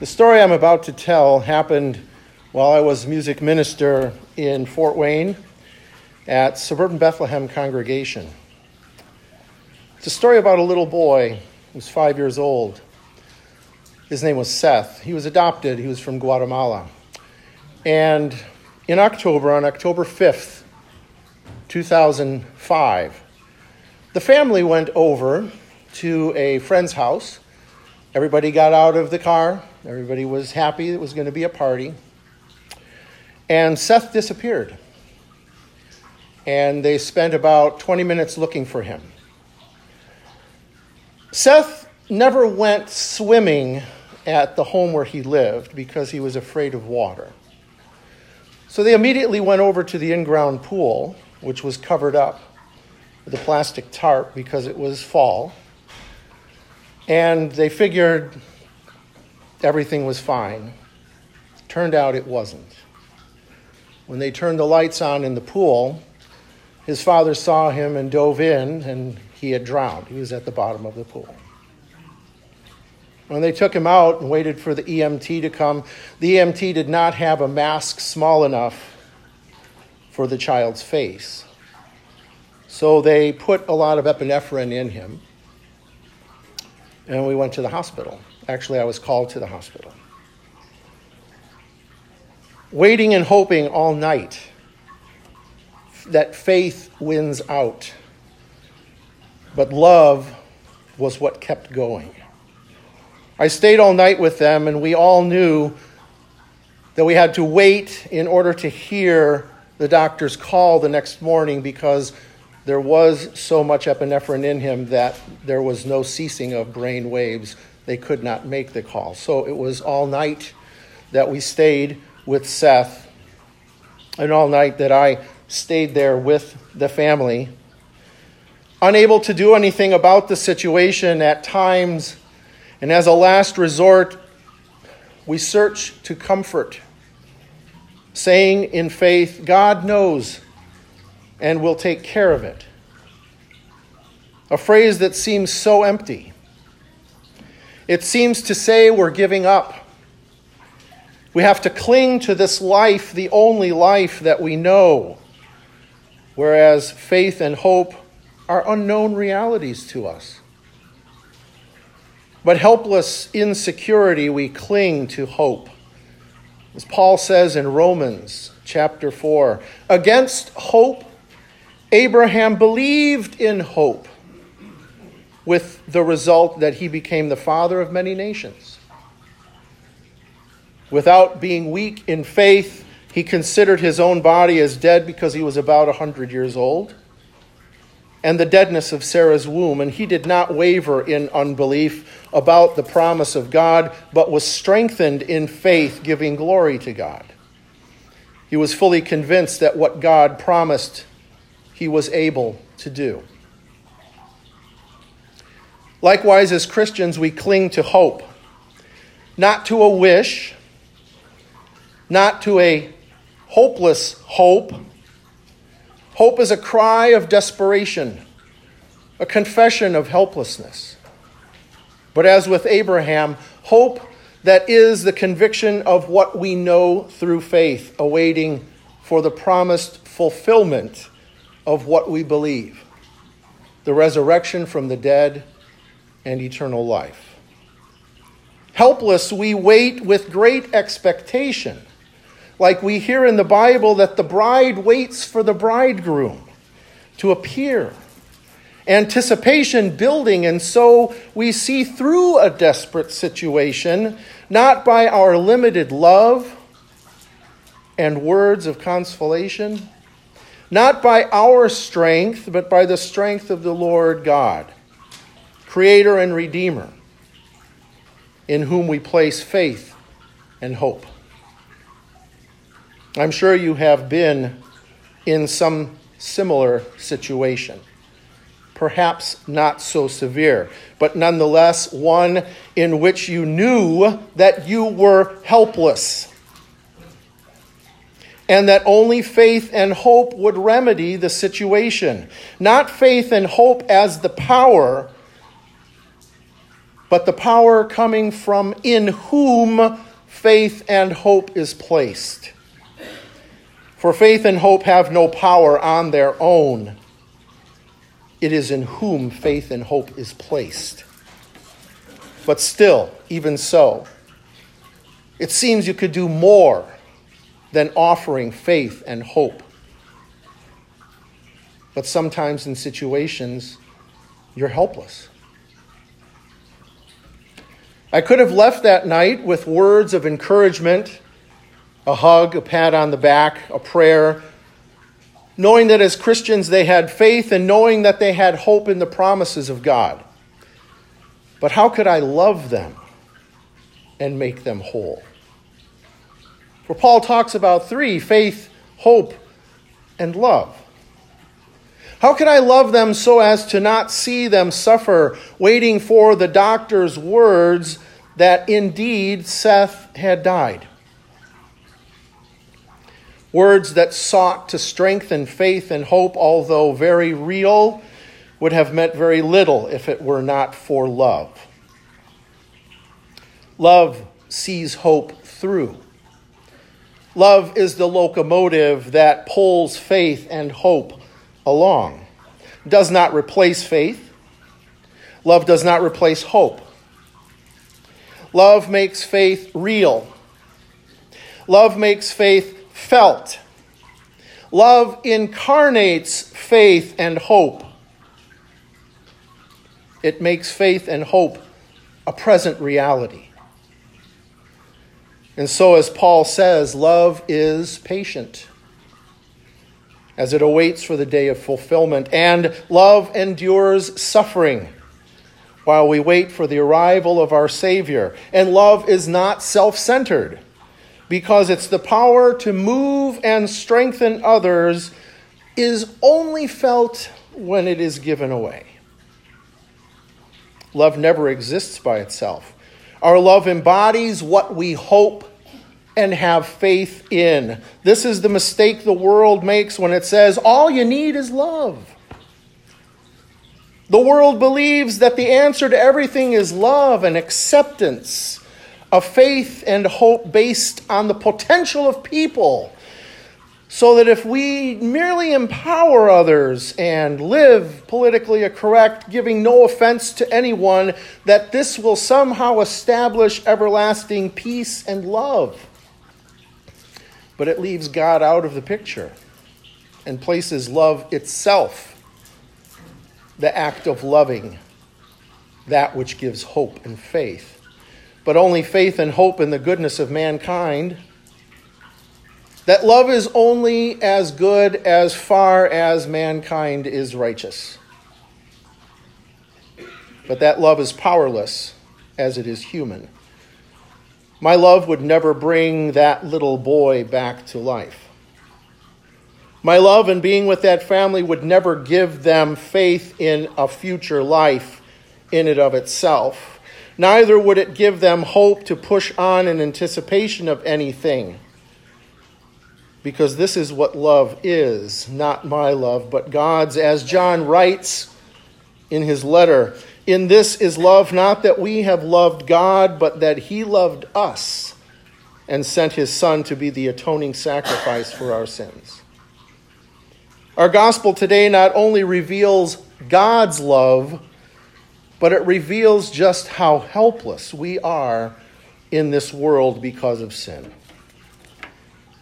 The story I'm about to tell happened while I was music minister in Fort Wayne at Suburban Bethlehem Congregation. It's a story about a little boy who was five years old. His name was Seth. He was adopted, he was from Guatemala. And in October, on October 5th, 2005, the family went over to a friend's house. Everybody got out of the car. Everybody was happy it was going to be a party. And Seth disappeared. And they spent about 20 minutes looking for him. Seth never went swimming at the home where he lived because he was afraid of water. So they immediately went over to the in ground pool, which was covered up with a plastic tarp because it was fall. And they figured everything was fine. Turned out it wasn't. When they turned the lights on in the pool, his father saw him and dove in, and he had drowned. He was at the bottom of the pool. When they took him out and waited for the EMT to come, the EMT did not have a mask small enough for the child's face. So they put a lot of epinephrine in him, and we went to the hospital. Actually, I was called to the hospital. Waiting and hoping all night that faith wins out. But love was what kept going. I stayed all night with them, and we all knew that we had to wait in order to hear the doctor's call the next morning because there was so much epinephrine in him that there was no ceasing of brain waves they could not make the call. So it was all night that we stayed with Seth, and all night that I stayed there with the family. Unable to do anything about the situation at times, and as a last resort, we search to comfort, saying in faith, God knows and will take care of it. A phrase that seems so empty it seems to say we're giving up. We have to cling to this life, the only life that we know, whereas faith and hope are unknown realities to us. But helpless insecurity, we cling to hope. As Paul says in Romans chapter 4 against hope, Abraham believed in hope with the result that he became the father of many nations. Without being weak in faith, he considered his own body as dead because he was about a 100 years old, and the deadness of Sarah's womb. And he did not waver in unbelief about the promise of God, but was strengthened in faith, giving glory to God. He was fully convinced that what God promised, he was able to do. Likewise, as Christians, we cling to hope, not to a wish, not to a hopeless hope. Hope is a cry of desperation, a confession of helplessness. But as with Abraham, hope that is the conviction of what we know through faith, awaiting for the promised fulfillment of what we believe the resurrection from the dead and eternal life. Helpless, we wait with great expectation, like we hear in the Bible that the bride waits for the bridegroom to appear. Anticipation building, and so we see through a desperate situation, not by our limited love and words of consolation, not by our strength, but by the strength of the Lord God Creator and Redeemer, in whom we place faith and hope. I'm sure you have been in some similar situation. Perhaps not so severe, but nonetheless one in which you knew that you were helpless and that only faith and hope would remedy the situation. Not faith and hope as the power but the power coming from in whom faith and hope is placed. For faith and hope have no power on their own. It is in whom faith and hope is placed. But still, even so, it seems you could do more than offering faith and hope. But sometimes in situations, you're helpless. I could have left that night with words of encouragement, a hug, a pat on the back, a prayer, knowing that as Christians they had faith and knowing that they had hope in the promises of God. But how could I love them and make them whole? For Paul talks about three faith, hope, and love. How can I love them so as to not see them suffer, waiting for the doctor's words that indeed Seth had died? Words that sought to strengthen faith and hope, although very real, would have meant very little if it were not for love. Love sees hope through. Love is the locomotive that pulls faith and hope along. Does not replace faith. Love does not replace hope. Love makes faith real. Love makes faith felt. Love incarnates faith and hope. It makes faith and hope a present reality. And so, as Paul says, love is patient as it awaits for the day of fulfillment. And love endures suffering while we wait for the arrival of our Savior. And love is not self centered because it's the power to move and strengthen others is only felt when it is given away. Love never exists by itself. Our love embodies what we hope and have faith in. This is the mistake the world makes when it says all you need is love. The world believes that the answer to everything is love and acceptance, a faith and hope based on the potential of people. So that if we merely empower others and live politically correct, giving no offense to anyone, that this will somehow establish everlasting peace and love but it leaves God out of the picture and places love itself, the act of loving, that which gives hope and faith. But only faith and hope in the goodness of mankind. That love is only as good as far as mankind is righteous. But that love is powerless as it is human. My love would never bring that little boy back to life. My love and being with that family would never give them faith in a future life in and of itself. Neither would it give them hope to push on in anticipation of anything. Because this is what love is, not my love, but God's. As John writes in his letter, in this is love, not that we have loved God, but that He loved us and sent His Son to be the atoning sacrifice for our sins. Our gospel today not only reveals God's love, but it reveals just how helpless we are in this world because of sin.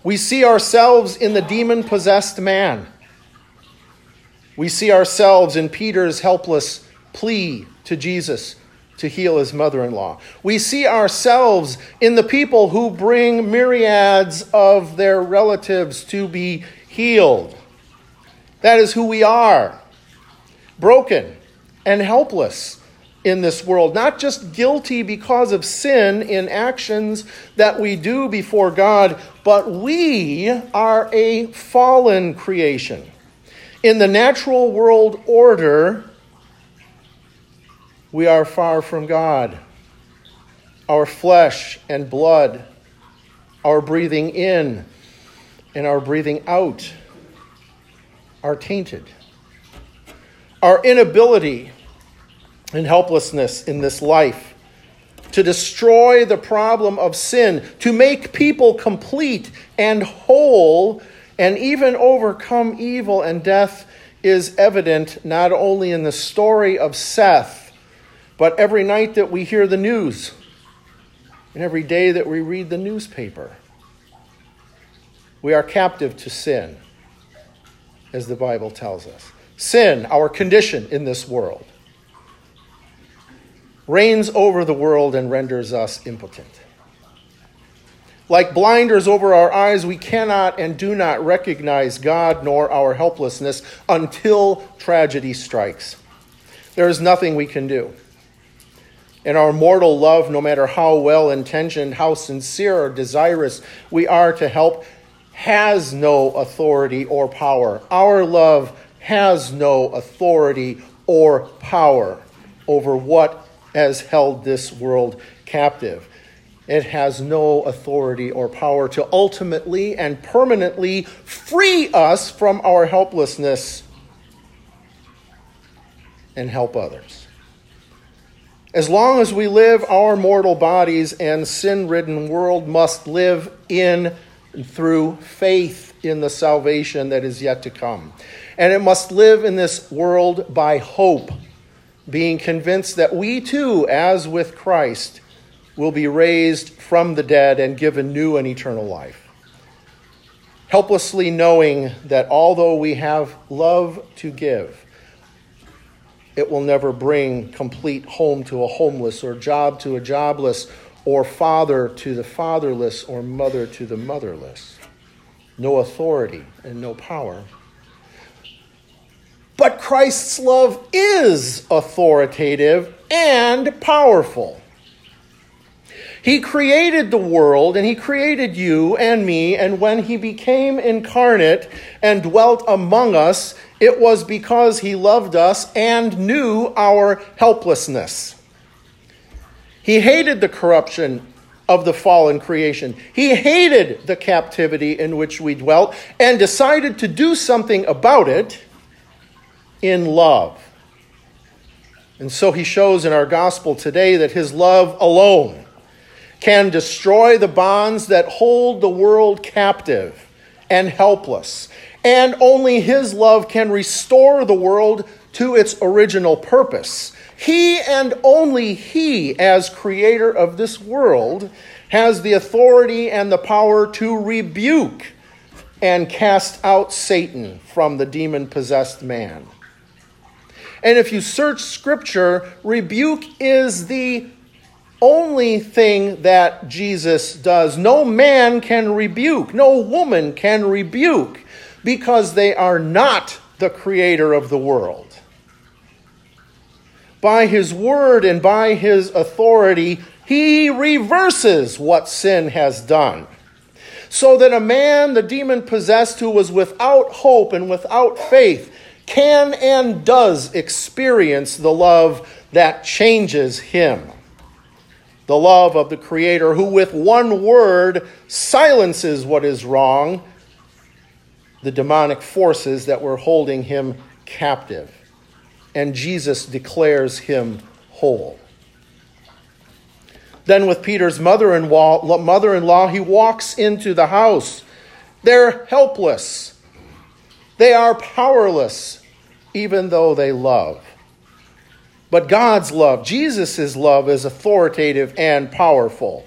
We see ourselves in the demon possessed man. We see ourselves in Peter's helpless plea to Jesus to heal his mother in law. We see ourselves in the people who bring myriads of their relatives to be healed. That is who we are broken and helpless in this world, not just guilty because of sin in actions that we do before God, but we are a fallen creation. In the natural world order, we are far from God. Our flesh and blood, our breathing in and our breathing out are tainted. Our inability and helplessness in this life to destroy the problem of sin, to make people complete and whole, and even overcome evil and death is evident not only in the story of Seth, but every night that we hear the news and every day that we read the newspaper. We are captive to sin, as the Bible tells us. Sin, our condition in this world, reigns over the world and renders us impotent. Like blinders over our eyes, we cannot and do not recognize God nor our helplessness until tragedy strikes. There is nothing we can do. And our mortal love, no matter how well intentioned, how sincere or desirous we are to help, has no authority or power. Our love has no authority or power over what has held this world captive. It has no authority or power to ultimately and permanently free us from our helplessness and help others. As long as we live, our mortal bodies and sin ridden world must live in and through faith in the salvation that is yet to come. And it must live in this world by hope, being convinced that we too, as with Christ, will be raised from the dead and given new and eternal life. Helplessly knowing that although we have love to give, it will never bring complete home to a homeless, or job to a jobless, or father to the fatherless, or mother to the motherless. No authority and no power. But Christ's love is authoritative and powerful. He created the world and He created you and me, and when He became incarnate and dwelt among us, it was because He loved us and knew our helplessness. He hated the corruption of the fallen creation. He hated the captivity in which we dwelt and decided to do something about it in love. And so he shows in our gospel today that his love alone can destroy the bonds that hold the world captive and helpless. And only His love can restore the world to its original purpose. He and only He, as creator of this world, has the authority and the power to rebuke and cast out Satan from the demon possessed man. And if you search Scripture, rebuke is the only thing that Jesus does. No man can rebuke, no woman can rebuke, because they are not the creator of the world. By his word and by his authority, he reverses what sin has done. So that a man, the demon possessed, who was without hope and without faith, can and does experience the love that changes him the love of the Creator, who with one word silences what is wrong, the demonic forces that were holding him captive. And Jesus declares him whole. Then, with Peter's mother in law, he walks into the house. They're helpless, they are powerless, even though they love. But God's love, Jesus' love, is authoritative and powerful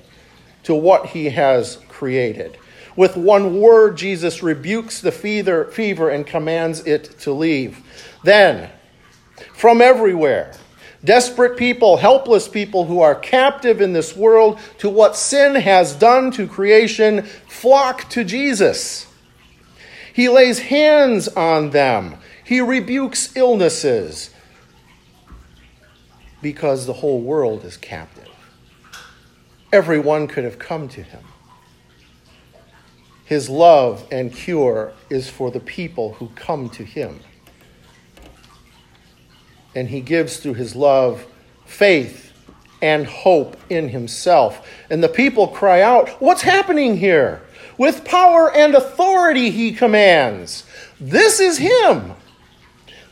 to what he has created. With one word, Jesus rebukes the fever, and commands it to leave. Then, from everywhere, desperate people, helpless people who are captive in this world to what sin has done to creation, flock to Jesus. He lays hands on them. He rebukes illnesses because the whole world is captive. Everyone could have come to him. His love and cure is for the people who come to him. And he gives through his love faith and hope in himself. And the people cry out, What's happening here? With power and authority, he commands. This is him.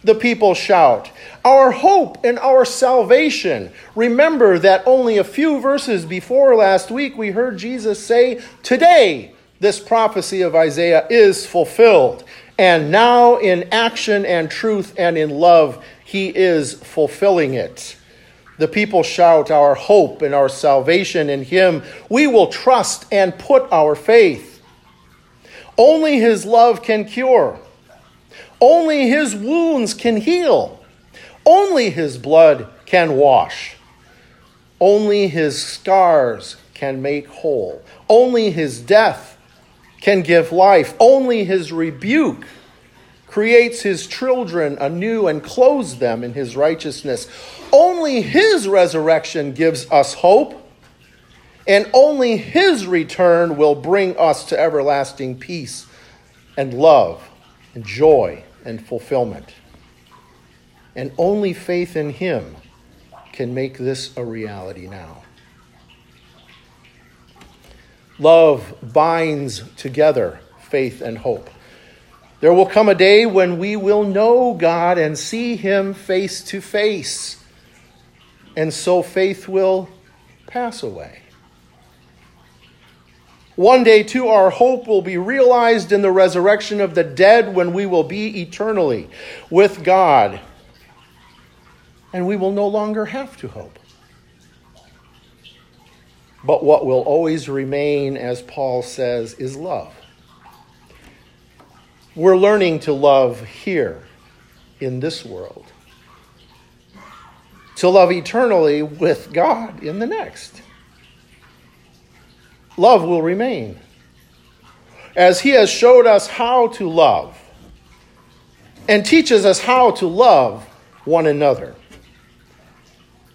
The people shout. Our hope and our salvation. Remember that only a few verses before last week we heard Jesus say, Today this prophecy of Isaiah is fulfilled. And now, in action and truth and in love, he is fulfilling it. The people shout our hope and our salvation in him. We will trust and put our faith. Only his love can cure. Only his wounds can heal. Only his blood can wash. Only his scars can make whole. Only his death can give life. Only his rebuke creates his children anew and clothes them in his righteousness. Only his resurrection gives us hope. And only his return will bring us to everlasting peace and love and joy and fulfillment. And only faith in Him can make this a reality now. Love binds together faith and hope. There will come a day when we will know God and see Him face to face. And so faith will pass away. One day, too, our hope will be realized in the resurrection of the dead when we will be eternally with God. And we will no longer have to hope. But what will always remain, as Paul says, is love. We're learning to love here in this world, to love eternally with God in the next love will remain. As He has showed us how to love and teaches us how to love one another.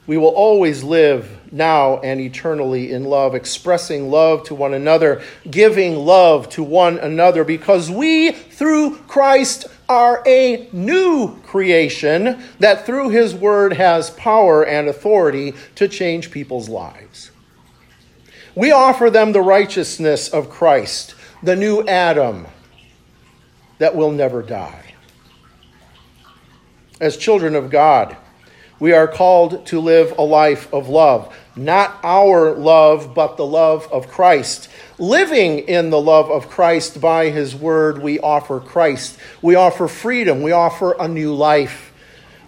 We will always live now and eternally in love, expressing love to one another, giving love to one another, because we, through Christ, are a new creation that through His Word has power and authority to change people's lives. We offer them the righteousness of Christ, the new Adam that will never die. As children of God, we are called to live a life of love. Not our love, but the love of Christ. Living in the love of Christ by His Word, we offer Christ. We offer freedom. We offer a new life.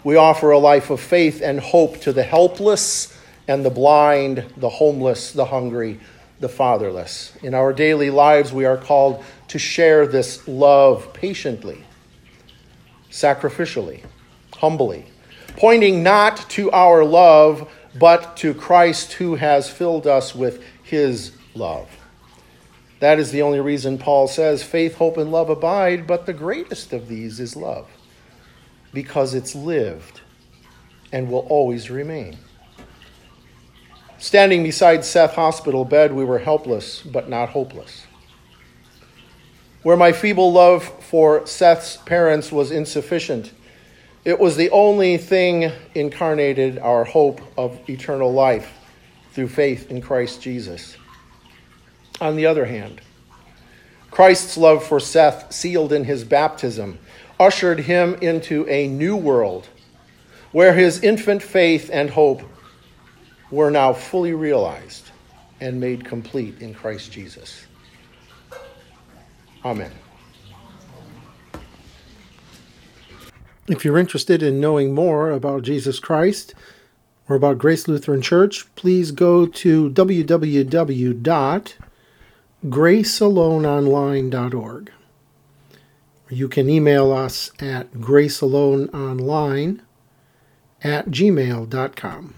We offer a life of faith and hope to the helpless and the blind, the homeless, the hungry, the fatherless. In our daily lives, we are called to share this love patiently, sacrificially, humbly, pointing not to our love, but to Christ who has filled us with his love. That is the only reason Paul says faith, hope, and love abide, but the greatest of these is love, because it's lived and will always remain. Standing beside Seth hospital bed, we were helpless but not hopeless. Where my feeble love for Seth's parents was insufficient, it was the only thing incarnated our hope of eternal life through faith in Christ Jesus. On the other hand, Christ's love for Seth, sealed in his baptism, ushered him into a new world where his infant faith and hope were now fully realized and made complete in Christ Jesus. Amen. If you're interested in knowing more about Jesus Christ or about Grace Lutheran Church, please go to www.gracealoneonline.org. You can email us at gracealoneonline at gmail.com.